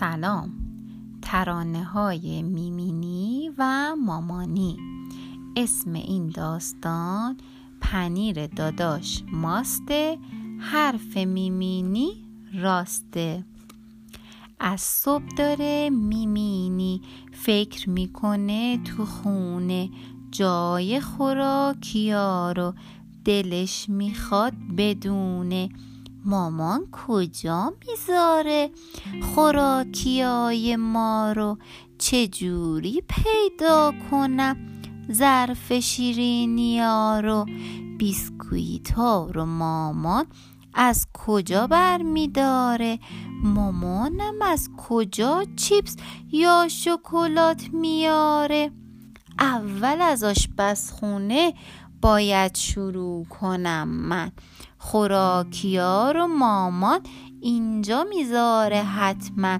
سلام. ترانه های میمینی و مامانی. اسم این داستان پنیر داداش ماسته حرف میمینی راسته از صبح داره میمینی. فکر می‌کنه تو خونه جای خوراکیا رو دلش می‌خواد بدونه. مامان کجا می‌ذاره خوراکیای ما رو؟ چجوری پیدا کنم ظرف شیرینیا رو؟ بیسکویت رو مامان از کجا برمیداره؟ مامانم از کجا چیپس یا شکلات میاره اول از آشپزخونه باید شروع کنم من. خوراکیا رو مامان اینجا می‌ذاره حتما.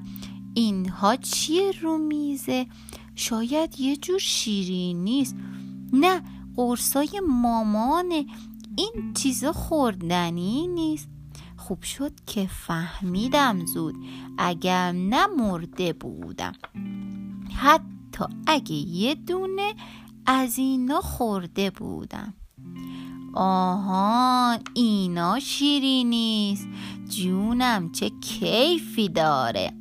اینها چیه رو میزه؟ شاید یه جور شیرین نیست. نه قرصای مامانه. این چیزا خوردنی نیست. خوب شد که فهمیدم زود. اگر نمرده بودم. حتی اگه یه دونه از اینا خورده بودم. آها اینا شیرینیست جونم چه کیفی داره.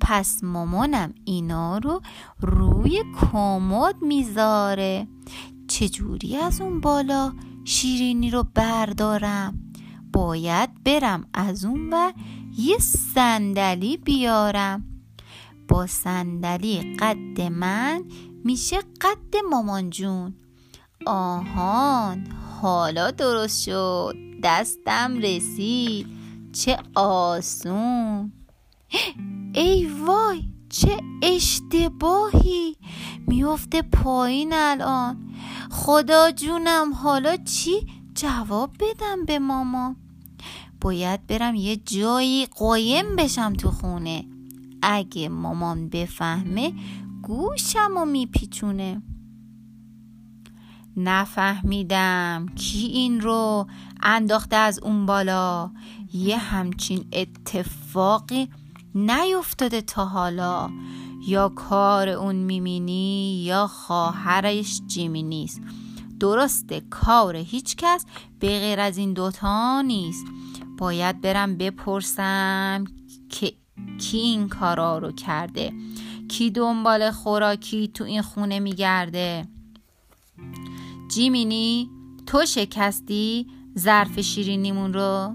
پس مامانم اینا رو روی کمد می‌ذاره. چجوری از اون بالا شیرینی رو بردارم؟ باید برم از اون و یه صندلی بیارم. با صندلی قد من میشه قد مامان جون. آهان حالا درست شد. دستم رسید. چه آسون. ای وای چه اشتباهی. میفته پایین الان. خدا جونم حالا چی؟ جواب بدم به ماما. باید برم یه جایی قایم بشم تو خونه. اگه مامان بفهمه گوشم و میپیچونه. نفهمیدم کی این رو انداخته از اون بالا. یه همچین اتفاقی نیفتاده تا حالا. یا کار اون میمینی یا خواهرش جیمی نیست. درسته کار هیچ کس به غیر از این دوتا نیست. باید برم بپرسم که کی این کارا رو کرده. کی دنبال خوراکی تو این خونه میگرده. جیمینی تو شکستی ظرف شیرینیمون رو؟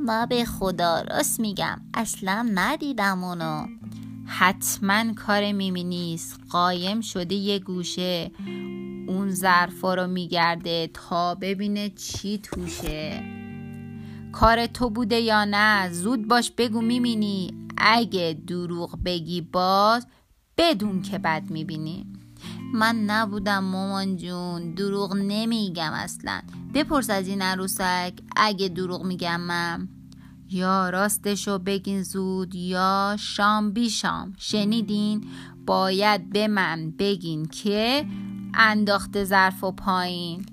ما به خدا راست میگم اصلا ندیدم اونو. حتما کار میمی نیست. قایم شده یه گوشه. اون ظرفا رو میگرده تا ببینه چی توشه. کار تو بوده یا نه؟ زود باش بگو می‌بینی اگه دروغ بگی باز بدون که بد می‌بینی. من نبودم مامان جون. دروغ نمیگم اصلا. بپرس از این عروسک اگه دروغ میگم من. یا راستشو بگین زود یا شام بی شام. شنیدین؟ باید به من بگین که انداخته ظرف و پایین.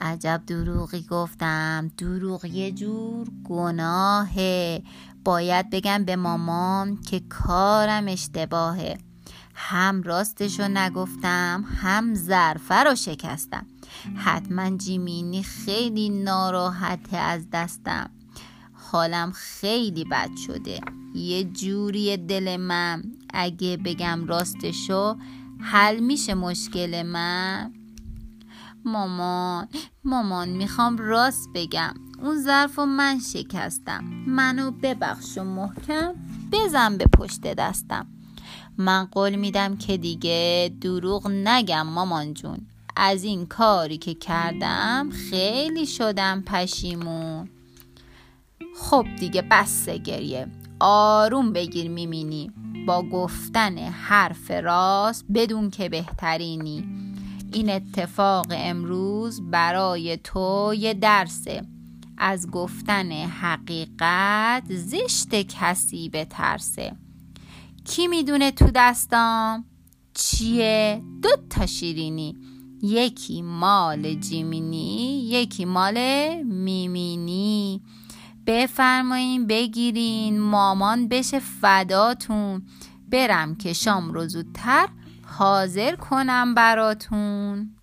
عجب دروغی گفتم. دروغ یه جور گناهه. باید بگم به مامان که کارم اشتباهه. هم راستشو نگفتم هم ظرفه رو شکستم. حتما جیمینی خیلی ناراحته از دستم. حالم خیلی بد شده. یه جوری دل من اگه بگم راستشو حل میشه مشکل من. مامان مامان می‌خوام راست بگم. اون ظرف و من شکستم. منو ببخش و محکم بزن به پشت دستم. من قول میدم که دیگه دروغ نگم مامان جون. از این کاری که کردم خیلی شدم پشیمون. خب دیگه بس گریه. آروم بگیر میمینی. با گفتن حرف راست بدون که بهترینی. این اتفاق امروز برای تو یه درسه. از گفتن حقیقت زشت کسی به ترسه کی می‌دونه تو دستام؟ چیه؟ دو تا شیرینی. یکی مال جیمینی یکی مال میمینی. بفرمایین بگیرین مامان بشه فداتون. برم که شام رو زودتر حاضر کنم براتون.